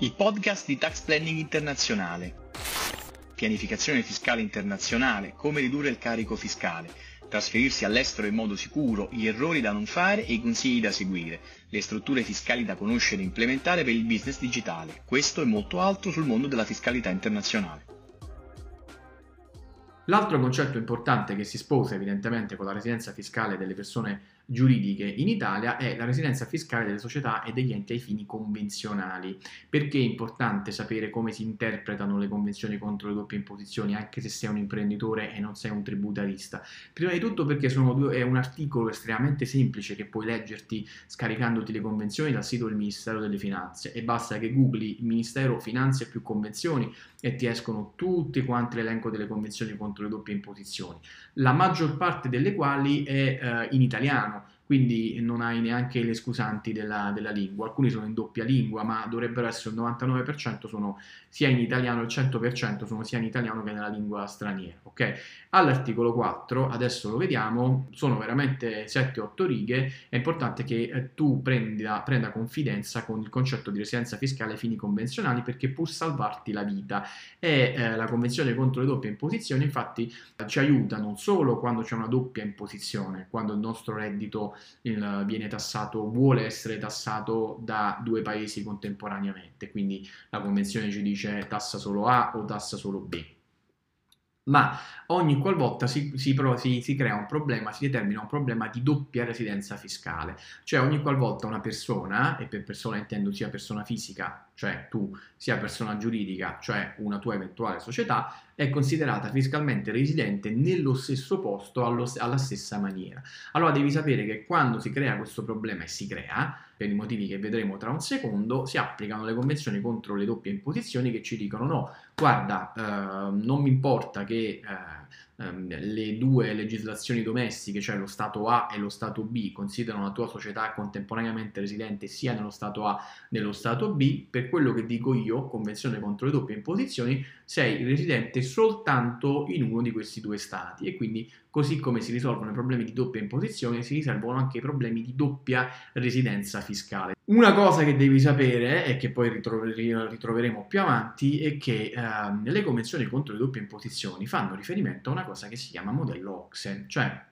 il podcast di Tax Planning Internazionale. Pianificazione fiscale internazionale, come ridurre il carico fiscale, trasferirsi all'estero in modo sicuro, gli errori da non fare e i consigli da seguire, le strutture fiscali da conoscere e implementare per il business digitale. Questo e molto altro sul mondo della fiscalità internazionale. L'altro concetto importante che si sposa evidentemente con la residenza fiscale delle persone giuridiche in Italia è la residenza fiscale delle società e degli enti ai fini convenzionali. Perché è importante sapere come si interpretano le convenzioni contro le doppie imposizioni, anche se sei un imprenditore e non sei un tributarista? Prima di tutto perché due, è un articolo estremamente semplice che puoi leggerti scaricandoti le convenzioni dal sito del Ministero delle Finanze e basta che googli Ministero Finanze più convenzioni e ti escono tutti quanti l'elenco delle convenzioni contro le doppie imposizioni, la maggior parte delle quali è eh, in italiano quindi non hai neanche le scusanti della, della, lingua. Alcuni sono in doppia lingua, ma dovrebbero essere il 99% sono sia in italiano, il 100% sono sia in italiano che nella lingua straniera. Ok? All'articolo 4, adesso lo vediamo, sono veramente 7-8 righe. È importante che eh, tu prenda, prenda, confidenza con il concetto di residenza fiscale ai fini convenzionali perché può salvarti la vita. E eh, la Convenzione contro le doppie imposizioni, infatti, ci aiuta non solo quando c'è una doppia imposizione, quando il nostro reddito il, viene tassato, vuole essere tassato da due paesi contemporaneamente, quindi la convenzione ci dice tassa solo A o tassa solo B. Ma ogni qualvolta si, si, si, si, crea un problema, si determina un problema di doppia residenza fiscale, cioè ogni qualvolta una persona, e per persona intendo sia persona fisica, cioè tu, sia persona giuridica, cioè una tua eventuale società, è considerata fiscalmente residente nello stesso posto allo, alla stessa maniera. Allora devi sapere che quando si crea questo problema e si crea, per i motivi che vedremo tra un secondo, si applicano le convenzioni contro le doppie imposizioni che ci dicono no, guarda, eh, non mi importa che... Eh, ehm, le due legislazioni domestiche, cioè lo Stato A e lo Stato B, considerano la tua società contemporaneamente residente sia nello Stato A che nello Stato B, per quello che dico io, Convenzione contro le doppie imposizioni, sei residente soltanto in uno di questi due Stati e quindi così come si risolvono i problemi di doppia imposizione, si risolvono anche i problemi di doppia residenza fiscale. Una cosa che devi sapere e che poi ritroveremo più avanti è che eh, le convenzioni contro le doppie imposizioni fanno riferimento a una cosa che si chiama modello OXE, cioè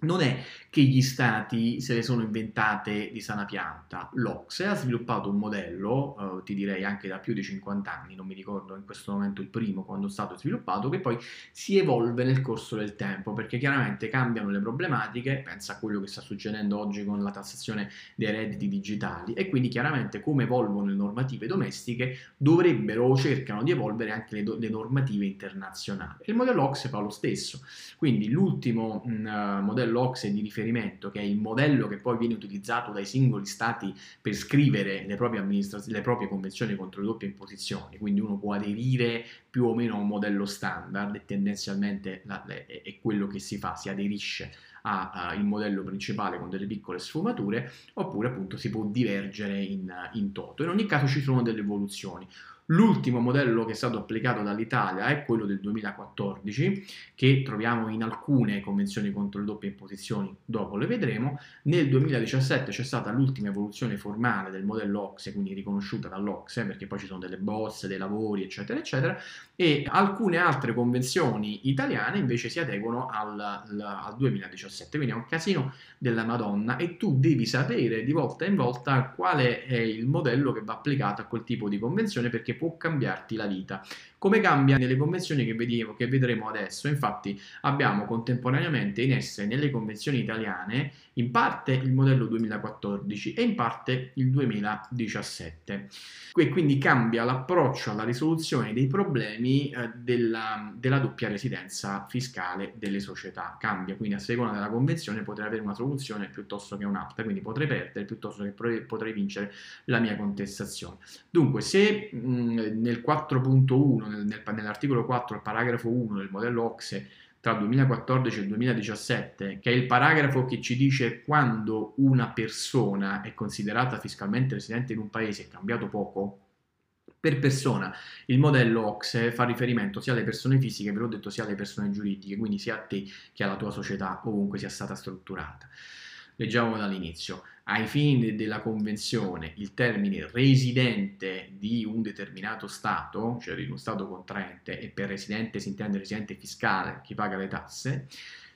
non è che gli stati se le sono inventate di sana pianta. L'Ocse ha sviluppato un modello, eh, ti direi anche da più di 50 anni, non mi ricordo in questo momento il primo quando è stato sviluppato, che poi si evolve nel corso del tempo, perché chiaramente cambiano le problematiche, pensa a quello che sta succedendo oggi con la tassazione dei redditi digitali, e quindi chiaramente come evolvono le normative domestiche dovrebbero o cercano di evolvere anche le, do- le normative internazionali. Il modello Ocse fa lo stesso, quindi l'ultimo mh, mm, modello dell'Ocse di riferimento, che è il modello che poi viene utilizzato dai singoli stati per scrivere le proprie, le proprie convenzioni contro le doppie imposizioni, quindi uno può aderire più o meno a un modello standard e tendenzialmente la, è, è quello che si fa, si aderisce al modello principale con delle piccole sfumature, oppure appunto si può divergere in, in toto. In ogni caso ci sono delle evoluzioni. L'ultimo modello che è stato applicato dall'Italia è quello del 2014, che troviamo in alcune convenzioni contro le doppie imposizioni, dopo le vedremo. Nel 2017 c'è stata l'ultima evoluzione formale del modello OXE, quindi riconosciuta dall'OXE, perché poi ci sono delle bozze, dei lavori, eccetera, eccetera, e alcune altre convenzioni italiane invece si adeguano al, al 2017, quindi è un casino della Madonna e tu devi sapere di volta in volta quale è il modello che va applicato a quel tipo di convenzione perché può cambiarti la vita. Come cambia nelle convenzioni che, vediamo, che vedremo adesso? Infatti abbiamo contemporaneamente in esse nelle convenzioni italiane in parte il modello 2014 e in parte il 2017. E quindi cambia l'approccio alla risoluzione dei problemi eh, della, della, doppia residenza fiscale delle società. Cambia, quindi a seconda della convenzione potrei avere una soluzione piuttosto che un'altra, quindi potrei perdere piuttosto che potrei vincere la mia contestazione. Dunque, se mh, nel 4.1 nel, nell'articolo 4, il paragrafo 1 del modello OXE tra il 2014 e il 2017, che è il paragrafo che ci dice quando una persona è considerata fiscalmente residente in un paese, è cambiato poco, per persona il modello OXE fa riferimento sia alle persone fisiche, ve l'ho detto, sia alle persone giuridiche, quindi sia a te che alla tua società ovunque sia stata strutturata. Leggiamo dall'inizio. Ai fini della convenzione, il termine residente di un determinato Stato, cioè di uno Stato contraente, e per residente si intende residente fiscale, chi paga le tasse,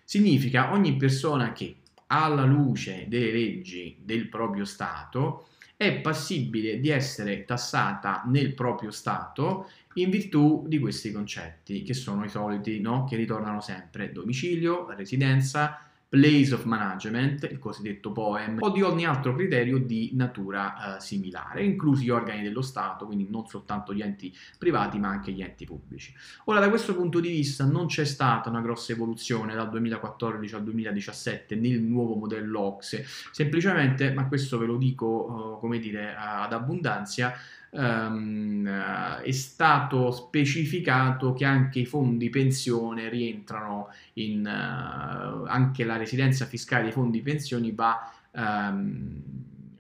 significa ogni persona che alla luce delle leggi del proprio Stato è passibile di essere tassata nel proprio Stato in virtù di questi concetti, che sono i soliti, no? che ritornano sempre, domicilio, residenza, place of management, il cosiddetto POEM, o di ogni altro criterio di natura eh, similare, inclusi gli organi dello Stato, quindi non soltanto gli enti privati ma anche gli enti pubblici. Ora da questo punto di vista non c'è stata una grossa evoluzione dal 2014 al 2017 nel nuovo modello OXE, semplicemente, ma questo ve lo dico eh, come dire ad abbondanza, Um, è stato specificato che anche i fondi pensione rientrano in uh, anche la residenza fiscale dei fondi pensioni va, um,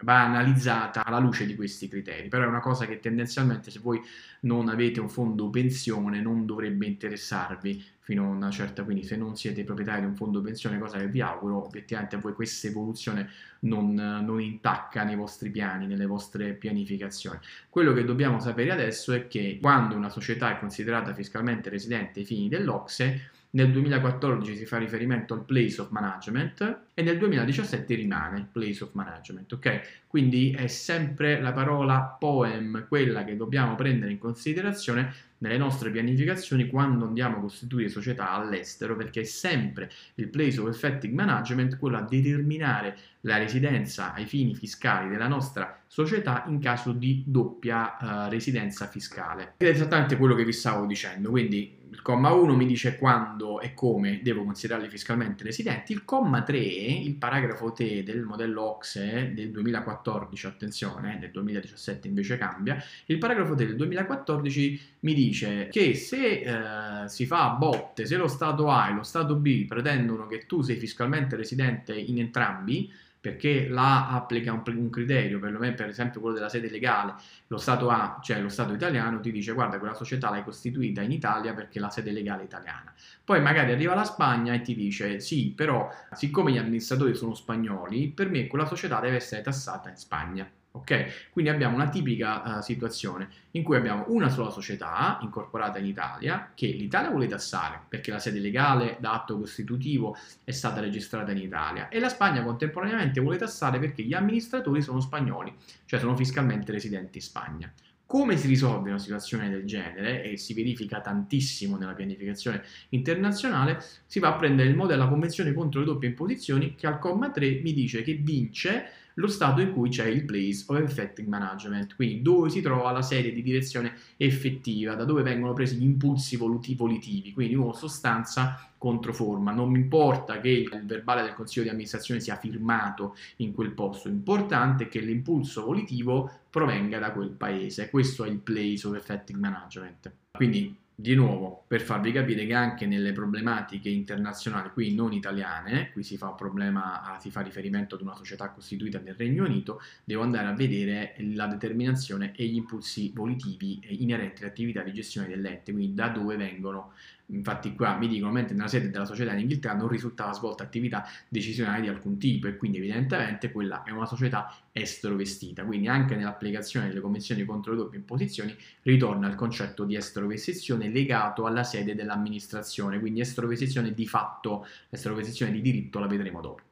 va analizzata alla luce di questi criteri però è una cosa che tendenzialmente se voi non avete un fondo pensione non dovrebbe interessarvi fino a una certa, quindi se non siete proprietari di un fondo pensione, cosa che vi auguro, obiettivamente a voi questa evoluzione non, non, intacca nei vostri piani, nelle vostre pianificazioni. Quello che dobbiamo sapere adesso è che quando una società è considerata fiscalmente residente ai fini dell'Ocse, nel 2014 si fa riferimento al place of management e nel 2017 rimane place of management, ok? Quindi è sempre la parola poem quella che dobbiamo prendere in considerazione nelle nostre pianificazioni quando andiamo a costituire società all'estero, perché è sempre il place of effective management quello a determinare la residenza ai fini fiscali della nostra società in caso di doppia uh, residenza fiscale. Ed è esattamente quello che vi stavo dicendo, quindi il comma 1 mi dice quando e come devo considerarli fiscalmente residenti, il comma 3, il paragrafo T del modello OXE del 2014, attenzione, del 2017 invece cambia, il paragrafo T del 2014 mi dice che se eh, si fa a botte, se lo Stato A e lo Stato B pretendono che tu sei fiscalmente residente in entrambi, perché là applica un, un, criterio, perlomeno per esempio quello della sede legale, lo Stato A, cioè lo Stato italiano, ti dice guarda quella società l'hai costituita in Italia perché la sede legale è italiana. Poi magari arriva la Spagna e ti dice sì, però siccome gli amministratori sono spagnoli, per me quella società deve essere tassata in Spagna. Ok? Quindi abbiamo una tipica uh, situazione in cui abbiamo una sola società incorporata in Italia che l'Italia vuole tassare perché la sede legale da atto costitutivo è stata registrata in Italia e la Spagna contemporaneamente vuole tassare perché gli amministratori sono spagnoli, cioè sono fiscalmente residenti in Spagna. Come si risolve una situazione del genere, e si verifica tantissimo nella pianificazione internazionale, si va a prendere il modello della Convenzione contro le doppie imposizioni che al comma 3 mi dice che vince lo stato in cui c'è il place of effective management, quindi dove si trova la serie di direzione effettiva, da dove vengono presi gli impulsi volitivi, quindi di nuovo sostanza contro forma. Non mi importa che il verbale del consiglio di amministrazione sia firmato in quel posto, l'importante è che l'impulso volitivo provenga da quel paese. Questo è il place of effective management. Quindi di nuovo, per farvi capire che anche nelle problematiche internazionali, qui non italiane, qui si fa, problema, si fa riferimento ad una società costituita nel Regno Unito, devo andare a vedere la determinazione e gli impulsi volitivi inerenti all'attività di gestione dell'ente, quindi da dove vengono Infatti qua mi dicono, mentre nella sede della società in Inghilterra non risultava svolta attività decisionale di alcun tipo e quindi evidentemente quella è una società estero vestita. Quindi anche nell'applicazione delle convenzioni contro le doppie imposizioni ritorna il concetto di estero vestizione legato alla sede dell'amministrazione, quindi estero vestizione di fatto, estero vestizione di diritto la vedremo dopo.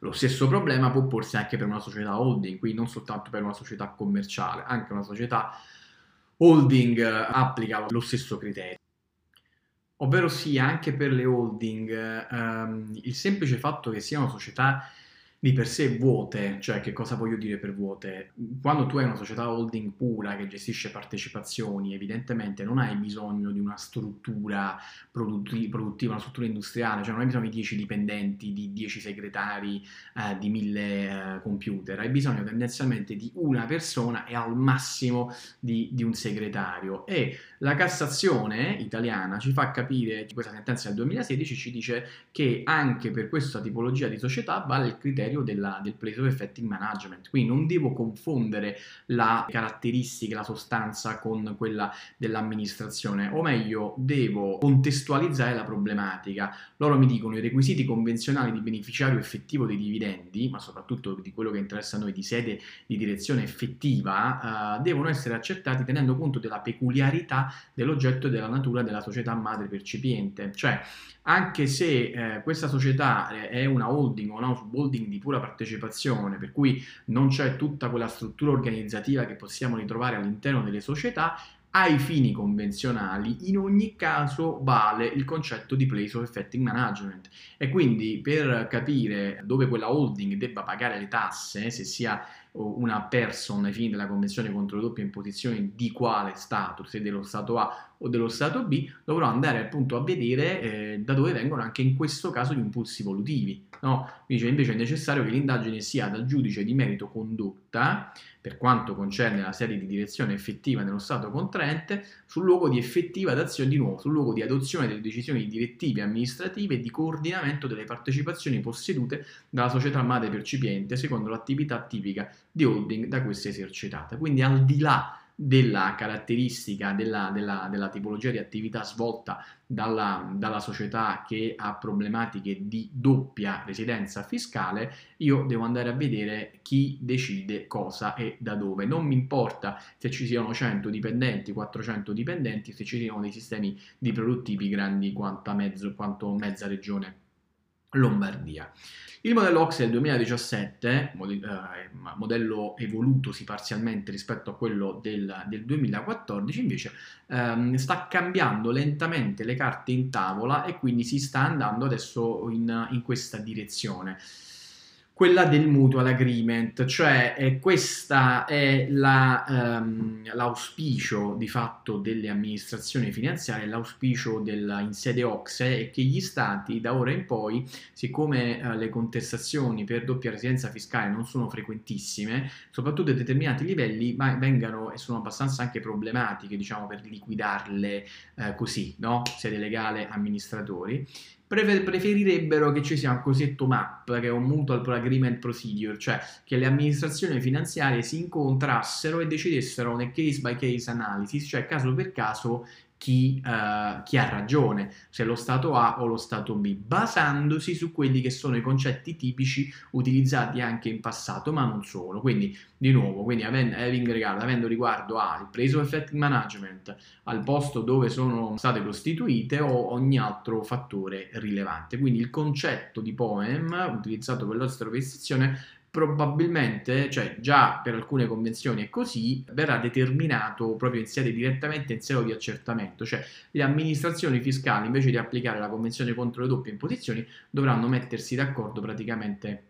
Lo stesso problema può porsi anche per una società holding, quindi non soltanto per una società commerciale, anche una società holding eh, applica lo stesso criterio. Ovvero sia anche per le holding ehm, il semplice fatto che siano società di per sé vuote, cioè che cosa voglio dire per vuote? Quando tu hai una società holding pura che gestisce partecipazioni, evidentemente non hai bisogno di una struttura produttiva, una struttura industriale, cioè non hai bisogno di 10 dipendenti, di 10 segretari, eh, di 1000 eh, computer, hai bisogno tendenzialmente di una persona e al massimo di, di un segretario. E la Cassazione italiana ci fa capire, questa sentenza del 2016 ci dice che anche per questa tipologia di società vale il criterio della, del place of effective management. Quindi non devo confondere la caratteristica, la sostanza con quella dell'amministrazione, o meglio, devo contestualizzare la problematica. Loro mi dicono i requisiti convenzionali di beneficiario effettivo dei dividendi, ma soprattutto di quello che interessa a noi di sede di direzione effettiva, eh, devono essere accertati tenendo conto della peculiarità dell'oggetto e della natura della società madre percipiente. Cioè, anche se eh, questa società è una holding o una subholding di pura partecipazione, per cui non c'è tutta quella struttura organizzativa che possiamo ritrovare all'interno delle società, ai fini convenzionali in ogni caso vale il concetto di place of effective management e quindi per capire dove quella holding debba pagare le tasse, se sia una person ai fini della Convenzione contro le doppie imposizioni di quale Stato, se dello Stato A o dello Stato B, dovrò andare appunto a vedere eh, da dove vengono anche in questo caso gli impulsi volutivi. No? Dice invece è necessario che l'indagine sia dal giudice di merito condotta, per quanto concerne la serie di direzione effettiva nello Stato contraente, sul luogo di effettiva d'azione, di nuovo, sul luogo di adozione delle decisioni direttive amministrative e di coordinamento delle partecipazioni possedute dalla società madre percipiente secondo l'attività tipica di holding da queste esercitata. Quindi al di là della caratteristica della, della, della, tipologia di attività svolta dalla, dalla, società che ha problematiche di doppia residenza fiscale, io devo andare a vedere chi decide cosa e da dove. Non mi importa se ci siano 100 dipendenti, 400 dipendenti, se ci siano dei sistemi di produttivi grandi quanto, mezza regione Lombardia. Il modello OX del 2017, modello evolutosi parzialmente rispetto a quello del, del 2014, invece ehm, sta cambiando lentamente le carte in tavola e quindi si sta andando adesso in, in questa direzione quella del mutual agreement, cioè eh, questa è la, um, l'auspicio di fatto delle amministrazioni finanziarie, l'auspicio della, in sede OXE è che gli stati da ora in poi, siccome uh, le contestazioni per doppia residenza fiscale non sono frequentissime, soprattutto a determinati livelli vengano e sono abbastanza anche problematiche, diciamo, per liquidarle uh, così, no? Sede legale, amministratori, preferirebbero che ci sia un cosiddetto MAP, che è un Mutual Agreement Procedure, cioè che le amministrazioni finanziarie si incontrassero e decidessero una case by case analysis, cioè caso per caso chi, uh, chi, ha ragione, se lo Stato A o lo Stato B, basandosi su quelli che sono i concetti tipici utilizzati anche in passato, ma non solo. Quindi, di nuovo, quindi avendo, regard, avendo riguardo al preso effect management, al posto dove sono state costituite o ogni altro fattore rilevante. Quindi il concetto di POEM utilizzato per prestazione probabilmente, cioè già per alcune convenzioni è così, verrà determinato proprio in sede direttamente in sede di accertamento, cioè le amministrazioni fiscali invece di applicare la convenzione contro le doppie imposizioni dovranno mettersi d'accordo praticamente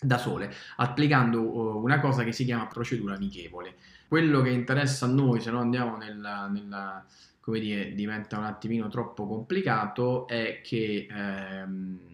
da sole, applicando uh, una cosa che si chiama procedura amichevole. Quello che interessa a noi, se no andiamo nella, nella come dire, diventa un attimino troppo complicato, è che ehm,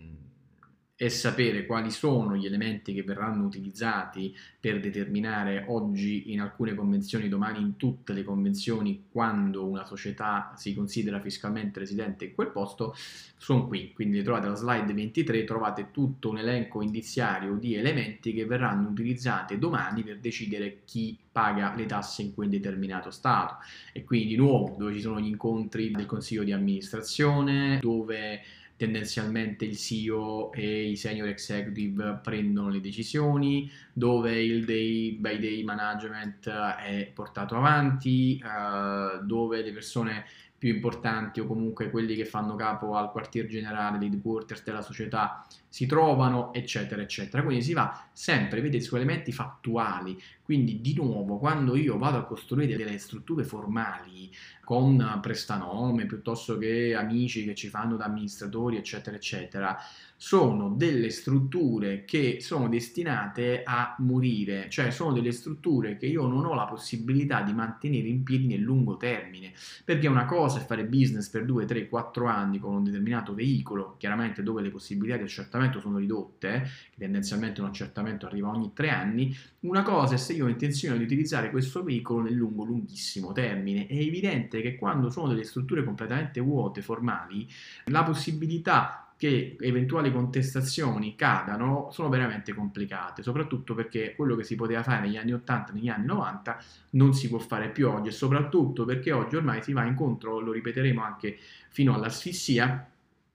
è sapere quali sono gli elementi che verranno utilizzati per determinare oggi in alcune convenzioni, domani in tutte le convenzioni, quando una società si considera fiscalmente residente in quel posto, sono qui. Quindi trovate la slide 23, trovate tutto un elenco indiziario di elementi che verranno utilizzati domani per decidere chi paga le tasse in quel determinato Stato. E quindi di nuovo dove ci sono gli incontri del Consiglio di amministrazione, dove tendenzialmente il CEO e i senior executive prendono le decisioni, dove il day by day management è portato avanti, uh, dove le persone più importanti o comunque quelli che fanno capo al quartier generale, dei headquarters della società si trovano, eccetera, eccetera. Quindi si va sempre, vedete, su elementi fattuali. Quindi, di nuovo, quando io vado a costruire delle strutture formali con prestanome piuttosto che amici che ci fanno da amministratori, eccetera, eccetera, sono delle strutture che sono destinate a morire, cioè sono delle strutture che io non ho la possibilità di mantenere in piedi nel lungo termine, perché una cosa è fare business per 2, 3, 4 anni con un determinato veicolo, chiaramente dove le possibilità di accertamento sono ridotte, tendenzialmente un accertamento arriva ogni 3 anni, una cosa è se io ho intenzione di utilizzare questo veicolo nel lungo, lunghissimo termine, è evidente che quando sono delle strutture completamente vuote, formali, la possibilità che eventuali contestazioni cadano sono veramente complicate, soprattutto perché quello che si poteva fare negli anni 80, negli anni 90 non si può fare più oggi e soprattutto perché oggi ormai si va incontro, lo ripeteremo anche fino all'asfissia,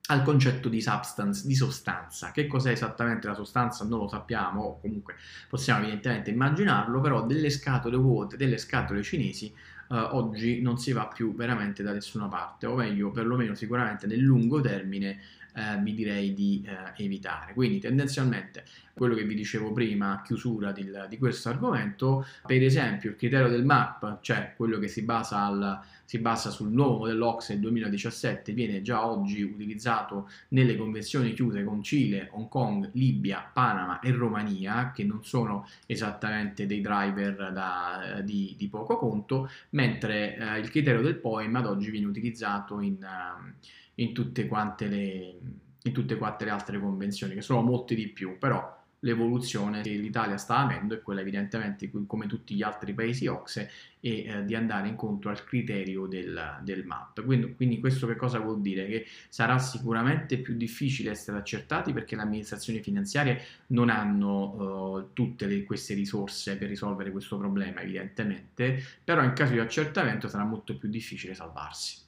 al concetto di substance, di sostanza. Che cos'è esattamente la sostanza non lo sappiamo, o comunque possiamo evidentemente immaginarlo, però delle scatole vuote, delle scatole cinesi, eh, oggi non si va più veramente da nessuna parte, o meglio, perlomeno sicuramente nel lungo termine eh, vi direi di eh, evitare. Quindi tendenzialmente quello che vi dicevo prima a chiusura di, di questo argomento, per esempio il criterio del MAP, cioè quello che si basa, al, si basa sul nuovo modello OXE del 2017, viene già oggi utilizzato nelle convenzioni chiuse con Cile, Hong Kong, Libia, Panama e Romania, che non sono esattamente dei driver da, di, di, poco conto, mentre eh, il criterio del POEM ad oggi viene utilizzato in... Uh, in tutte quante le, in tutte quante le altre convenzioni, che sono molte di più, però l'evoluzione che l'Italia sta avendo è quella evidentemente come tutti gli altri paesi OXE e eh, di andare incontro al criterio del, del MAP. Quindi, quindi, questo che cosa vuol dire? Che sarà sicuramente più difficile essere accertati perché le amministrazioni finanziarie non hanno uh, tutte le, queste risorse per risolvere questo problema evidentemente, però in caso di accertamento sarà molto più difficile salvarsi.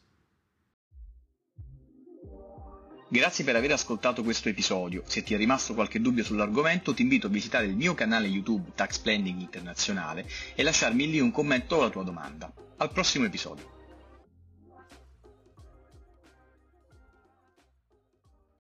Grazie per aver ascoltato questo episodio. Se ti è rimasto qualche dubbio sull'argomento ti invito a visitare il mio canale YouTube Tax Planning Internazionale e lasciarmi lì un commento o la tua domanda. Al prossimo episodio.